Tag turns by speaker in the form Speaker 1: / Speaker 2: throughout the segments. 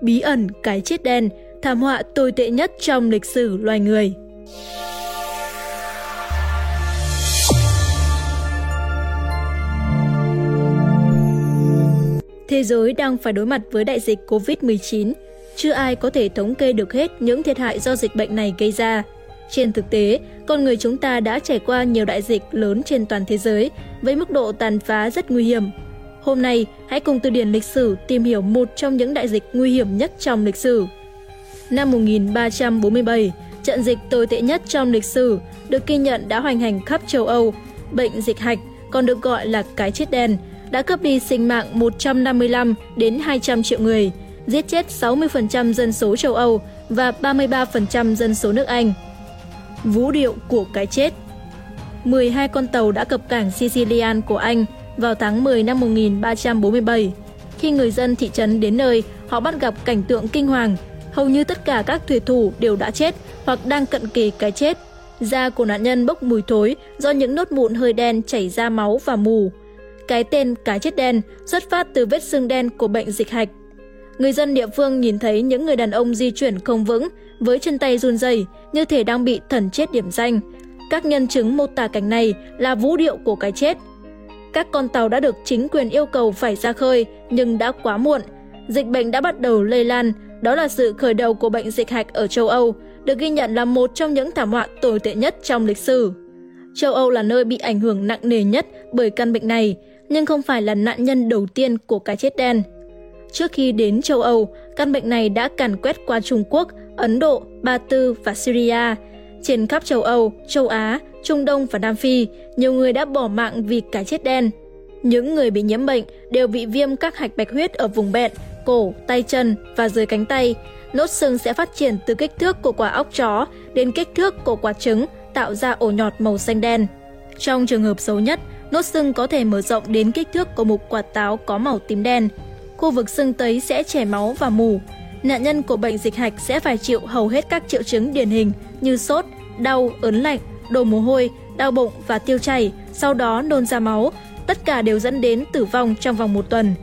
Speaker 1: Bí ẩn cái chết đen, thảm họa tồi tệ nhất trong lịch sử loài người. Thế giới đang phải đối mặt với đại dịch COVID-19. Chưa ai có thể thống kê được hết những thiệt hại do dịch bệnh này gây ra. Trên thực tế, con người chúng ta đã trải qua nhiều đại dịch lớn trên toàn thế giới với mức độ tàn phá rất nguy hiểm. Hôm nay, hãy cùng từ điển lịch sử tìm hiểu một trong những đại dịch nguy hiểm nhất trong lịch sử. Năm 1347, trận dịch tồi tệ nhất trong lịch sử được ghi nhận đã hoành hành khắp châu Âu. Bệnh dịch hạch, còn được gọi là cái chết đen, đã cướp đi sinh mạng 155 đến 200 triệu người, giết chết 60% dân số châu Âu và 33% dân số nước Anh. Vũ điệu của cái chết 12 con tàu đã cập cảng Sicilian của Anh vào tháng 10 năm 1347. Khi người dân thị trấn đến nơi, họ bắt gặp cảnh tượng kinh hoàng. Hầu như tất cả các thủy thủ đều đã chết hoặc đang cận kề cái chết. Da của nạn nhân bốc mùi thối do những nốt mụn hơi đen chảy ra máu và mù. Cái tên cá chết đen xuất phát từ vết xương đen của bệnh dịch hạch. Người dân địa phương nhìn thấy những người đàn ông di chuyển không vững, với chân tay run rẩy như thể đang bị thần chết điểm danh. Các nhân chứng mô tả cảnh này là vũ điệu của cái chết. Các con tàu đã được chính quyền yêu cầu phải ra khơi, nhưng đã quá muộn. Dịch bệnh đã bắt đầu lây lan, đó là sự khởi đầu của bệnh dịch hạch ở châu Âu, được ghi nhận là một trong những thảm họa tồi tệ nhất trong lịch sử. Châu Âu là nơi bị ảnh hưởng nặng nề nhất bởi căn bệnh này, nhưng không phải là nạn nhân đầu tiên của cái chết đen. Trước khi đến châu Âu, căn bệnh này đã càn quét qua Trung Quốc, Ấn Độ, Ba Tư và Syria. Trên khắp châu Âu, châu Á, Trung Đông và Nam Phi, nhiều người đã bỏ mạng vì cái chết đen. Những người bị nhiễm bệnh đều bị viêm các hạch bạch huyết ở vùng bẹn, cổ, tay chân và dưới cánh tay. Nốt sưng sẽ phát triển từ kích thước của quả óc chó đến kích thước của quả trứng, tạo ra ổ nhọt màu xanh đen. Trong trường hợp xấu nhất, nốt sưng có thể mở rộng đến kích thước của một quả táo có màu tím đen. Khu vực sưng tấy sẽ chảy máu và mù. Nạn nhân của bệnh dịch hạch sẽ phải chịu hầu hết các triệu chứng điển hình như sốt, đau, ớn lạnh, đổ mồ hôi, đau bụng và tiêu chảy, sau đó nôn ra máu. Tất cả đều dẫn đến tử vong trong vòng một tuần.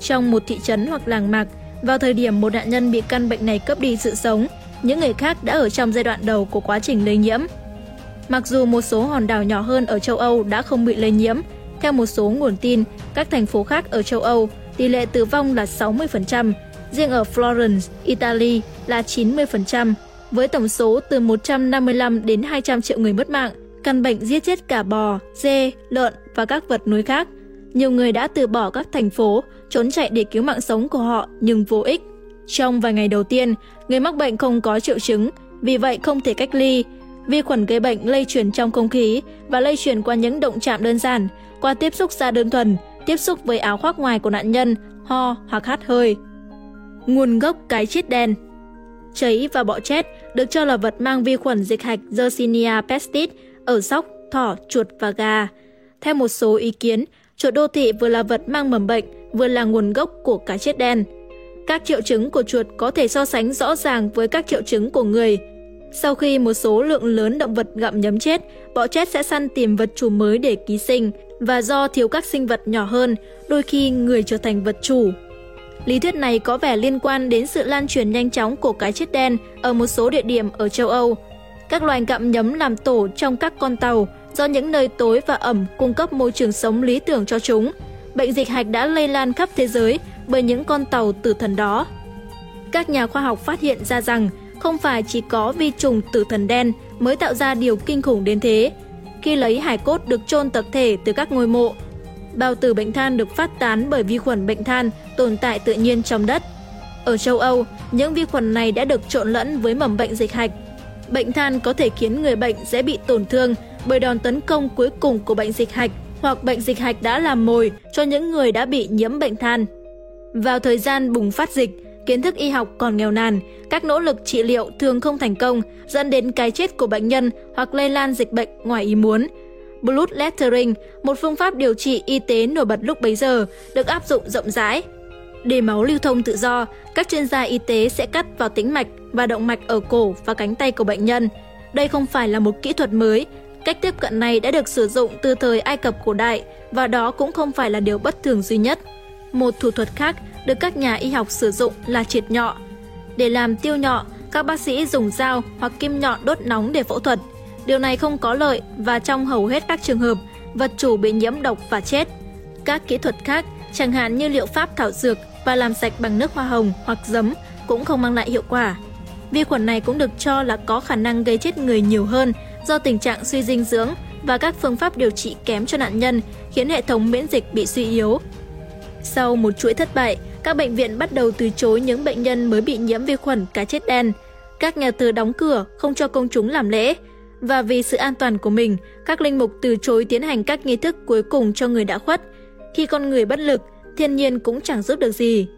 Speaker 1: Trong một thị trấn hoặc làng mạc, vào thời điểm một nạn nhân bị căn bệnh này cướp đi sự sống, những người khác đã ở trong giai đoạn đầu của quá trình lây nhiễm. Mặc dù một số hòn đảo nhỏ hơn ở châu Âu đã không bị lây nhiễm, theo một số nguồn tin, các thành phố khác ở châu Âu, tỷ lệ tử vong là 60%, riêng ở Florence, Italy là 90%, với tổng số từ 155 đến 200 triệu người mất mạng. Căn bệnh giết chết cả bò, dê, lợn và các vật nuôi khác. Nhiều người đã từ bỏ các thành phố, trốn chạy để cứu mạng sống của họ nhưng vô ích. Trong vài ngày đầu tiên, người mắc bệnh không có triệu chứng, vì vậy không thể cách ly. Vi khuẩn gây bệnh lây truyền trong không khí và lây truyền qua những động chạm đơn giản, qua tiếp xúc da đơn thuần, tiếp xúc với áo khoác ngoài của nạn nhân, ho hoặc hắt hơi. Nguồn gốc cái chết đen Cháy và bọ chết được cho là vật mang vi khuẩn dịch hạch Yersinia pestis ở sóc, thỏ, chuột và gà. Theo một số ý kiến, chuột đô thị vừa là vật mang mầm bệnh, vừa là nguồn gốc của cá chết đen. Các triệu chứng của chuột có thể so sánh rõ ràng với các triệu chứng của người. Sau khi một số lượng lớn động vật gặm nhấm chết, bọ chết sẽ săn tìm vật chủ mới để ký sinh và do thiếu các sinh vật nhỏ hơn, đôi khi người trở thành vật chủ. Lý thuyết này có vẻ liên quan đến sự lan truyền nhanh chóng của cái chết đen ở một số địa điểm ở châu Âu. Các loài gặm nhấm làm tổ trong các con tàu do những nơi tối và ẩm cung cấp môi trường sống lý tưởng cho chúng. Bệnh dịch hạch đã lây lan khắp thế giới bởi những con tàu tử thần đó. Các nhà khoa học phát hiện ra rằng không phải chỉ có vi trùng tử thần đen mới tạo ra điều kinh khủng đến thế. Khi lấy hải cốt được chôn tập thể từ các ngôi mộ, bao tử bệnh than được phát tán bởi vi khuẩn bệnh than tồn tại tự nhiên trong đất. Ở châu Âu, những vi khuẩn này đã được trộn lẫn với mầm bệnh dịch hạch. Bệnh than có thể khiến người bệnh dễ bị tổn thương bởi đòn tấn công cuối cùng của bệnh dịch hạch hoặc bệnh dịch hạch đã làm mồi cho những người đã bị nhiễm bệnh than. Vào thời gian bùng phát dịch, kiến thức y học còn nghèo nàn, các nỗ lực trị liệu thường không thành công, dẫn đến cái chết của bệnh nhân hoặc lây lan dịch bệnh ngoài ý muốn. Blood lettering, một phương pháp điều trị y tế nổi bật lúc bấy giờ, được áp dụng rộng rãi. Để máu lưu thông tự do, các chuyên gia y tế sẽ cắt vào tĩnh mạch và động mạch ở cổ và cánh tay của bệnh nhân. Đây không phải là một kỹ thuật mới, cách tiếp cận này đã được sử dụng từ thời Ai Cập cổ đại và đó cũng không phải là điều bất thường duy nhất. Một thủ thuật khác được các nhà y học sử dụng là triệt nhọ. Để làm tiêu nhọ, các bác sĩ dùng dao hoặc kim nhọn đốt nóng để phẫu thuật. Điều này không có lợi và trong hầu hết các trường hợp, vật chủ bị nhiễm độc và chết. Các kỹ thuật khác, chẳng hạn như liệu pháp thảo dược và làm sạch bằng nước hoa hồng hoặc giấm cũng không mang lại hiệu quả. Vi khuẩn này cũng được cho là có khả năng gây chết người nhiều hơn do tình trạng suy dinh dưỡng và các phương pháp điều trị kém cho nạn nhân khiến hệ thống miễn dịch bị suy yếu. Sau một chuỗi thất bại, các bệnh viện bắt đầu từ chối những bệnh nhân mới bị nhiễm vi khuẩn cá chết đen. Các nhà thờ đóng cửa, không cho công chúng làm lễ. Và vì sự an toàn của mình, các linh mục từ chối tiến hành các nghi thức cuối cùng cho người đã khuất. Khi con người bất lực, thiên nhiên cũng chẳng giúp được gì.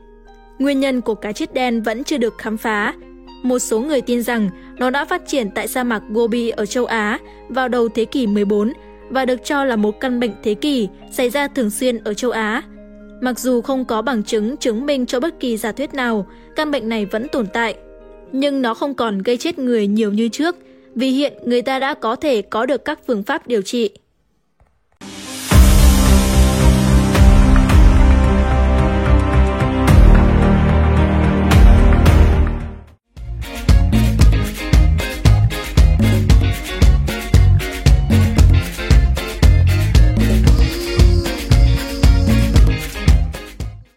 Speaker 1: Nguyên nhân của cá chết đen vẫn chưa được khám phá. Một số người tin rằng nó đã phát triển tại sa mạc Gobi ở châu Á vào đầu thế kỷ 14 và được cho là một căn bệnh thế kỷ xảy ra thường xuyên ở châu Á. Mặc dù không có bằng chứng chứng minh cho bất kỳ giả thuyết nào, căn bệnh này vẫn tồn tại. Nhưng nó không còn gây chết người nhiều như trước, vì hiện người ta đã có thể có được các phương pháp điều trị.